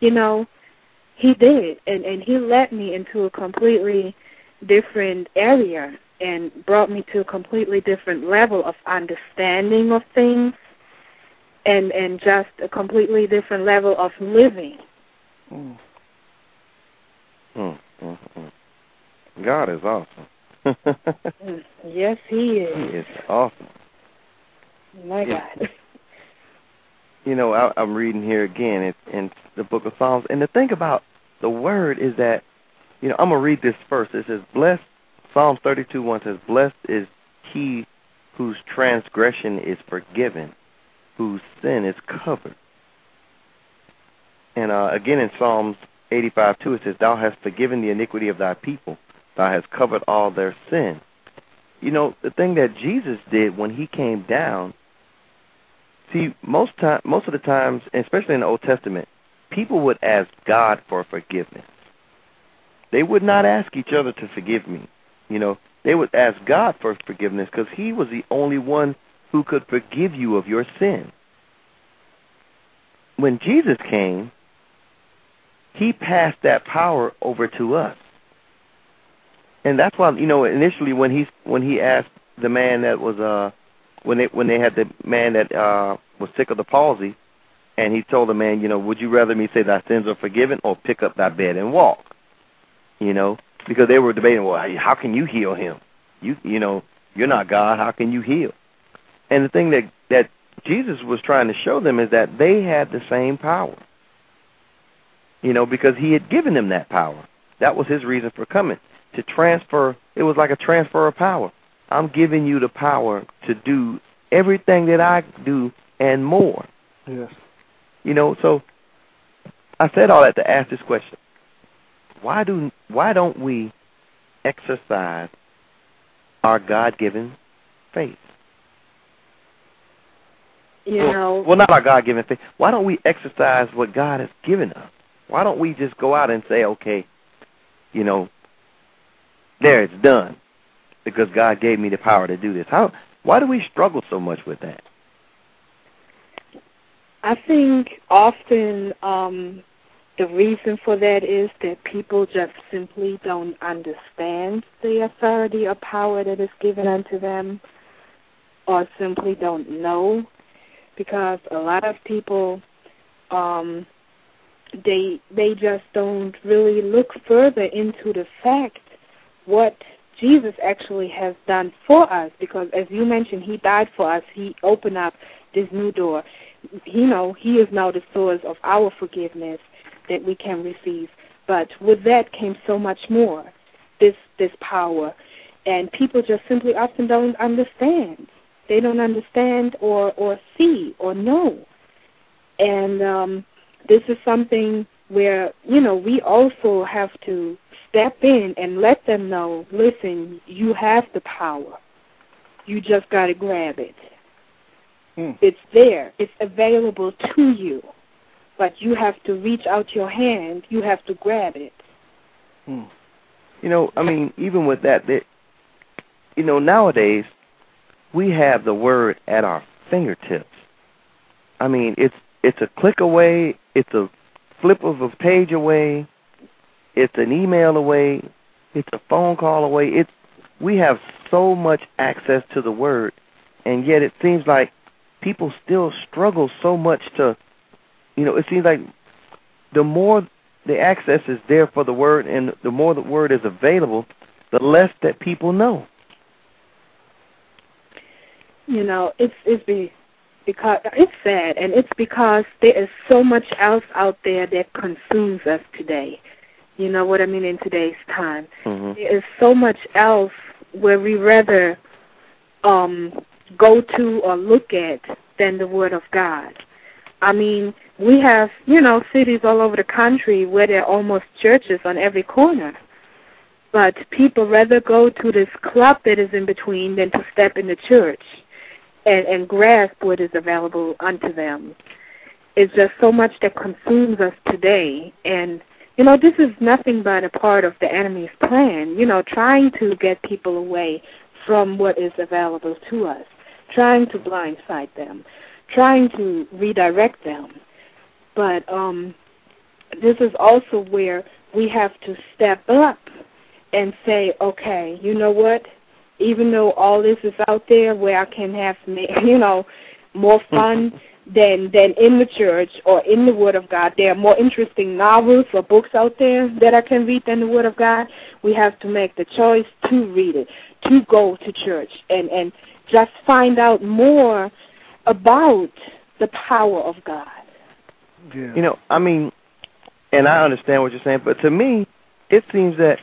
you know, He did, and and He led me into a completely different area and brought me to a completely different level of understanding of things and and just a completely different level of living. Mm. Mm, mm, mm. God is awesome. Mm, yes, He is. He is awesome. My God. You know, I, I'm reading here again in, in the book of Psalms, and the thing about the word is that, you know, I'm gonna read this first. It says, "Blessed." Psalms 32 1 says, "Blessed is he whose transgression is forgiven, whose sin is covered." And uh, again in Psalms 85 2 it says, "Thou hast forgiven the iniquity of thy people; thou hast covered all their sin." You know, the thing that Jesus did when he came down See, most time, most of the times, especially in the Old Testament, people would ask God for forgiveness. They would not ask each other to forgive me. You know, they would ask God for forgiveness because He was the only one who could forgive you of your sin. When Jesus came, He passed that power over to us, and that's why you know initially when he when He asked the man that was uh when they when they had the man that uh was sick of the palsy, and he told the man, you know, would you rather me say thy sins are forgiven or pick up thy bed and walk? You know, because they were debating, well, how can you heal him? You you know, You're not God. How can you heal? And the thing that that Jesus was trying to show them is that they had the same power. You know, because he had given them that power. That was his reason for coming to transfer. It was like a transfer of power. I'm giving you the power to do everything that I do and more. Yes. You know, so I said all that to ask this question. Why do why don't we exercise our God-given faith? You well, know, well, not our God-given faith. Why don't we exercise what God has given us? Why don't we just go out and say, okay, you know, there it's done, because God gave me the power to do this? How? Why do we struggle so much with that? I think often um, the reason for that is that people just simply don't understand the authority or power that is given unto them, or simply don't know, because a lot of people um, they they just don't really look further into the fact what Jesus actually has done for us because as you mentioned he died for us. He opened up this new door. You know he is now the source of our forgiveness that we can receive. But with that came so much more this this power. And people just simply often don't understand. They don't understand or or see or know. And um this is something where you know we also have to step in and let them know listen you have the power. You just got to grab it. Hmm. it's there. It's available to you. But you have to reach out your hand. You have to grab it. Hmm. You know, I mean, even with that, that you know, nowadays we have the word at our fingertips. I mean, it's it's a click away, it's a flip of a page away, it's an email away, it's a phone call away. It's we have so much access to the word, and yet it seems like people still struggle so much to, you know, it seems like the more the access is there for the word, and the more the word is available, the less that people know. you know it's it's be because it's sad and it's because there is so much else out there that consumes us today. You know what i mean in today's time? Mm-hmm. there is so much else where we rather um go to or look at than the word of god. I mean we have you know cities all over the country where there are almost churches on every corner. But people rather go to this club that is in between than to step in the church and, and grasp what is available unto them. It's just so much that consumes us today. And, you know, this is nothing but a part of the enemy's plan, you know, trying to get people away from what is available to us, trying to blindside them, trying to redirect them. But um, this is also where we have to step up and say, okay, you know what? Even though all this is out there where I can have, you know, more mm-hmm. fun than than in the church or in the Word of God, there are more interesting novels or books out there that I can read than the Word of God. We have to make the choice to read it, to go to church, and and just find out more about the power of God. Yeah. You know, I mean, and I understand what you're saying, but to me, it seems that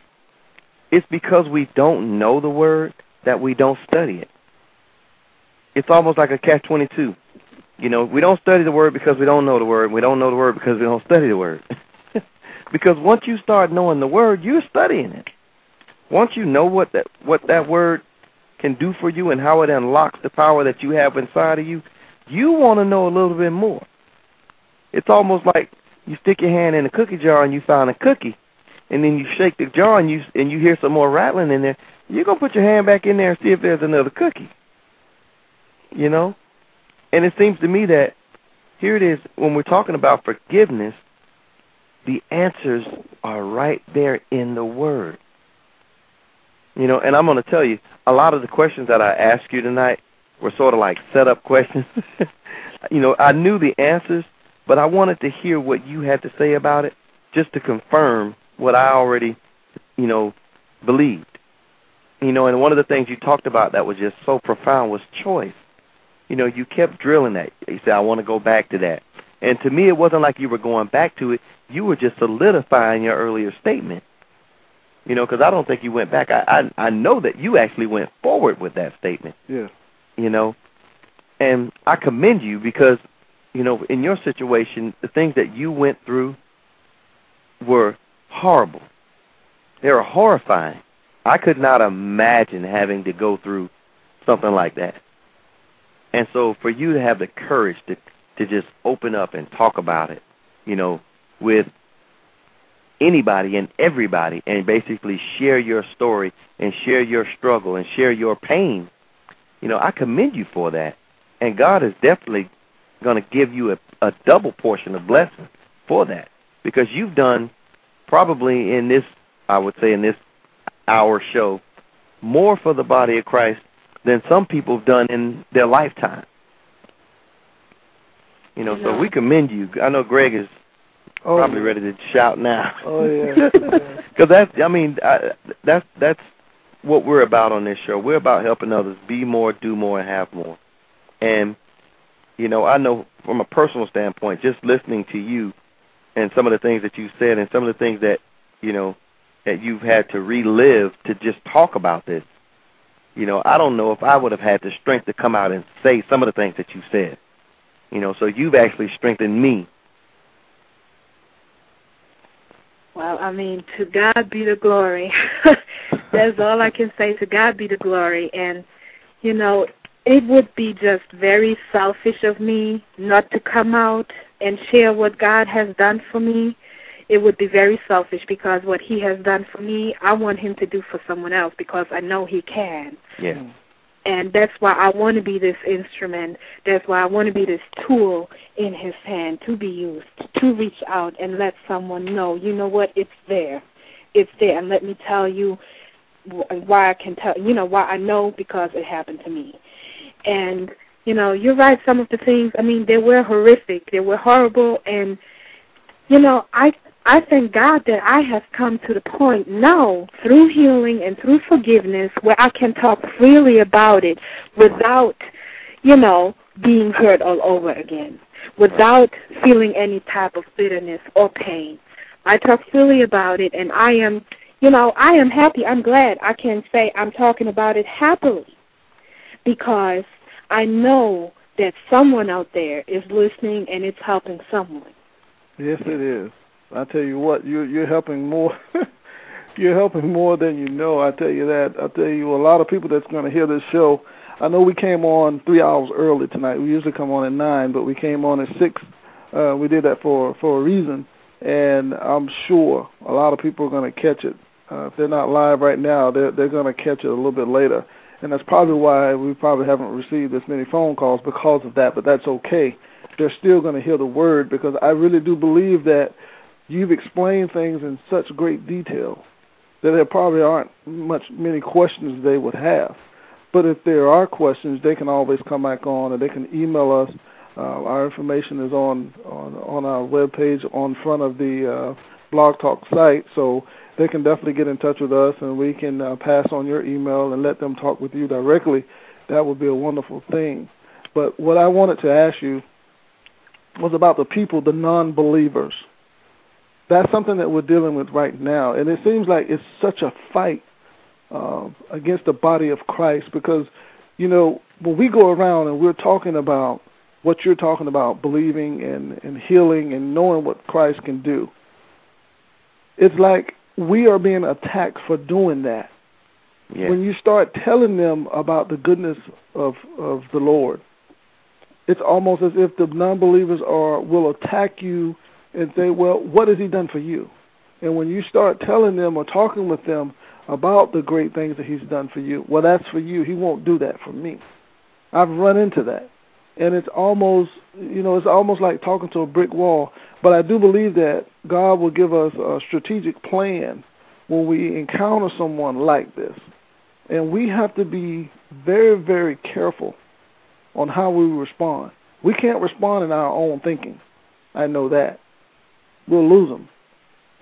it's because we don't know the word that we don't study it. It's almost like a catch twenty two. You know, we don't study the word because we don't know the word. We don't know the word because we don't study the word. because once you start knowing the word, you're studying it. Once you know what that what that word can do for you and how it unlocks the power that you have inside of you, you want to know a little bit more. It's almost like you stick your hand in a cookie jar and you find a cookie, and then you shake the jar and you and you hear some more rattling in there. You're gonna put your hand back in there and see if there's another cookie. You know, and it seems to me that here it is when we're talking about forgiveness, the answers are right there in the Word. You know, and I'm going to tell you, a lot of the questions that I asked you tonight were sort of like set up questions. you know, I knew the answers, but I wanted to hear what you had to say about it just to confirm what I already, you know, believed. You know, and one of the things you talked about that was just so profound was choice. You know, you kept drilling that. You said, I want to go back to that. And to me, it wasn't like you were going back to it. You were just solidifying your earlier statement. You know, because I don't think you went back. I, I I know that you actually went forward with that statement. Yeah. You know, and I commend you because, you know, in your situation, the things that you went through were horrible. They were horrifying. I could not imagine having to go through something like that. And so for you to have the courage to to just open up and talk about it, you know, with anybody and everybody and basically share your story and share your struggle and share your pain, you know, I commend you for that. And God is definitely going to give you a, a double portion of blessing for that because you've done probably in this, I would say, in this hour show, more for the body of Christ than some people have done in their lifetime. You know, so we commend you. I know Greg is oh, probably ready to shout now. Oh yeah. Because that's, I mean, I, that's that's what we're about on this show. We're about helping others be more, do more, and have more. And you know, I know from a personal standpoint, just listening to you and some of the things that you said, and some of the things that you know that you've had to relive to just talk about this. You know, I don't know if I would have had the strength to come out and say some of the things that you said. You know, so you've actually strengthened me. Well, I mean, to God be the glory. That's all I can say. To God be the glory. And, you know, it would be just very selfish of me not to come out and share what God has done for me. It would be very selfish because what He has done for me, I want Him to do for someone else because I know He can. Yeah and that's why I want to be this instrument. That's why I want to be this tool in his hand to be used to reach out and let someone know, you know what, it's there. It's there. And let me tell you why I can tell, you know, why I know because it happened to me. And, you know, you're right, some of the things, I mean, they were horrific. They were horrible. And, you know, I I thank God that I have come to the point now through healing and through forgiveness where I can talk freely about it without, you know, being hurt all over again, without feeling any type of bitterness or pain. I talk freely about it and I am, you know, I am happy. I'm glad I can say I'm talking about it happily because I know that someone out there is listening and it's helping someone. Yes, it is. I tell you what, you you're helping more. you're helping more than you know. I tell you that. I tell you, a lot of people that's going to hear this show. I know we came on three hours early tonight. We usually come on at nine, but we came on at six. Uh, we did that for for a reason, and I'm sure a lot of people are going to catch it. Uh, if they're not live right now, they're they're going to catch it a little bit later, and that's probably why we probably haven't received as many phone calls because of that. But that's okay. They're still going to hear the word because I really do believe that you've explained things in such great detail that there probably aren't much many questions they would have. But if there are questions, they can always come back on, or they can email us. Uh, our information is on on on our web page on front of the uh, Blog Talk site, so they can definitely get in touch with us, and we can uh, pass on your email and let them talk with you directly. That would be a wonderful thing. But what I wanted to ask you was about the people, the non-believers that's something that we're dealing with right now, and it seems like it's such a fight uh, against the body of Christ because, you know, when we go around and we're talking about what you're talking about, believing and, and healing and knowing what Christ can do, it's like we are being attacked for doing that. Yeah. When you start telling them about the goodness of of the Lord, it's almost as if the non-believers are will attack you and say, well, what has he done for you? And when you start telling them or talking with them about the great things that he's done for you, well, that's for you. He won't do that for me. I've run into that. And it's almost, you know, it's almost like talking to a brick wall. But I do believe that God will give us a strategic plan when we encounter someone like this. And we have to be very, very careful on how we respond. We can't respond in our own thinking. I know that we'll lose them.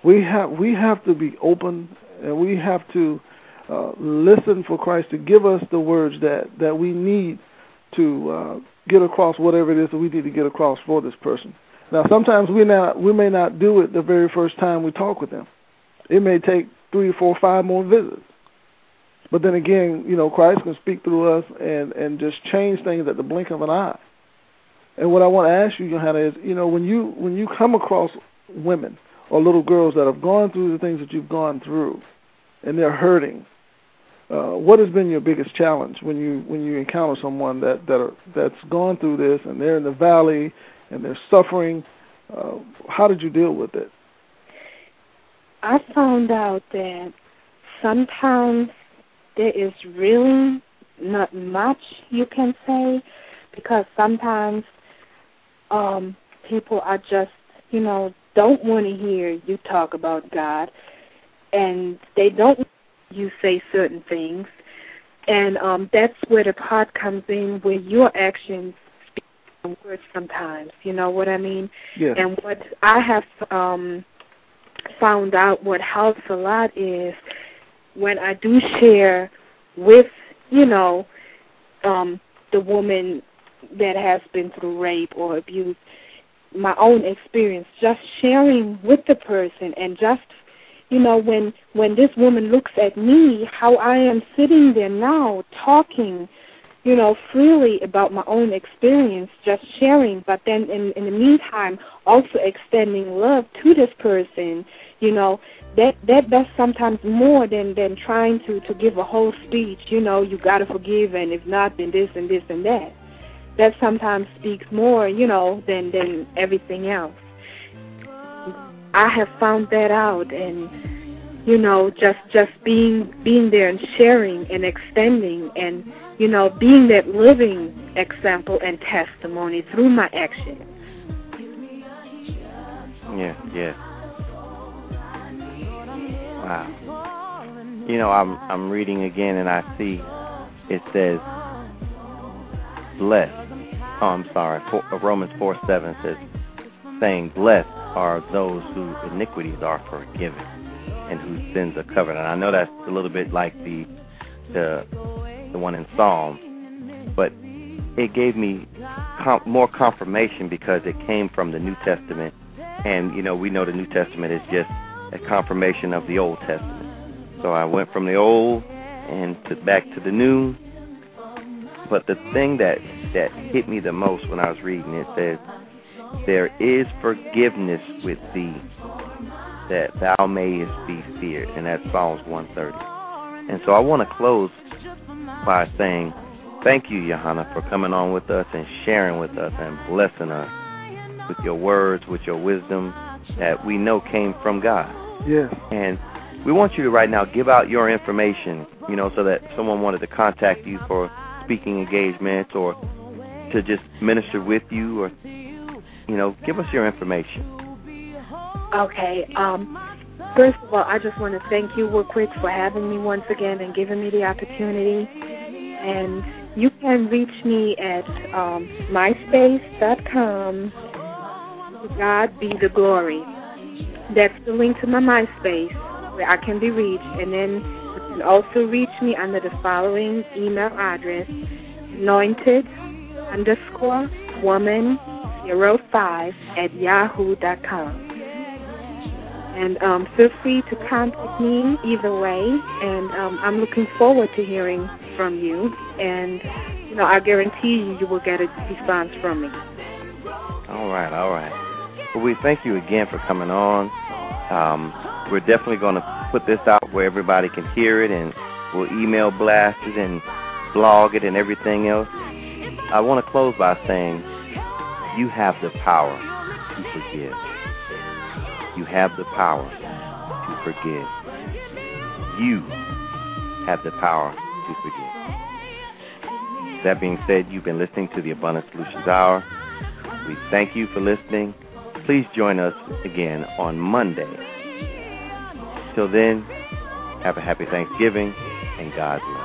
We have we have to be open, and we have to uh, listen for Christ to give us the words that that we need to uh, get across whatever it is that we need to get across for this person. Now, sometimes we not we may not do it the very first time we talk with them. It may take three, four, five more visits. But then again, you know, Christ can speak through us and and just change things at the blink of an eye. And what I want to ask you, Yohanna, is you know when you when you come across women or little girls that have gone through the things that you've gone through, and they're hurting, uh, what has been your biggest challenge when you when you encounter someone that that are, that's gone through this and they're in the valley and they're suffering? Uh, how did you deal with it? I found out that sometimes there is really not much you can say because sometimes um people are just you know don't want to hear you talk about God and they don't you say certain things. And um that's where the part comes in where your actions speak words sometimes. You know what i mean? Yeah. and what i have um found out what helps a lot is when i do share with you know um the woman that has been through rape or abuse my own experience just sharing with the person and just you know when when this woman looks at me how i am sitting there now talking you know freely about my own experience just sharing but then in in the meantime also extending love to this person you know that that does sometimes more than than trying to to give a whole speech you know you got to forgive and if not then this and this and that that sometimes speaks more you know than than everything else I have found that out and you know just just being being there and sharing and extending and you know being that living example and testimony through my actions. Yeah, yeah. Wow. You know, I'm I'm reading again and I see it says blessed. Oh, I'm sorry. Uh, Romans 4 7 says, saying, Blessed are those whose iniquities are forgiven and whose sins are covered. And I know that's a little bit like the the the one in Psalm, but it gave me com- more confirmation because it came from the New Testament, and you know we know the New Testament is just a confirmation of the Old Testament. So I went from the Old and to back to the New. But the thing that that hit me the most when I was reading it says there is forgiveness with thee, that thou mayest be feared. And that's Psalms 130. And so I want to close by saying, thank you, Yohanna, for coming on with us and sharing with us and blessing us with your words, with your wisdom that we know came from God. Yes. And we want you to right now give out your information, you know, so that someone wanted to contact you for speaking engagements or to just minister with you or you know, give us your information. Okay. Um, first of all, I just want to thank you real quick for having me once again and giving me the opportunity. And you can reach me at um, myspace.com. God be the glory. That's the link to my MySpace where I can be reached. And then can also reach me under the following email address, anointed underscore woman 05 at yahoo.com. And um, feel free to contact me either way, and um, I'm looking forward to hearing from you. And you know, I guarantee you, you will get a response from me. All right, all right. Well, we thank you again for coming on. Um, we're definitely going to put this out where everybody can hear it, and we'll email blast it and blog it and everything else. I want to close by saying you have the power to forgive. You have the power to forgive. You have the power to forgive. That being said, you've been listening to the Abundant Solutions Hour. We thank you for listening. Please join us again on Monday. Till then, have a happy Thanksgiving and God bless.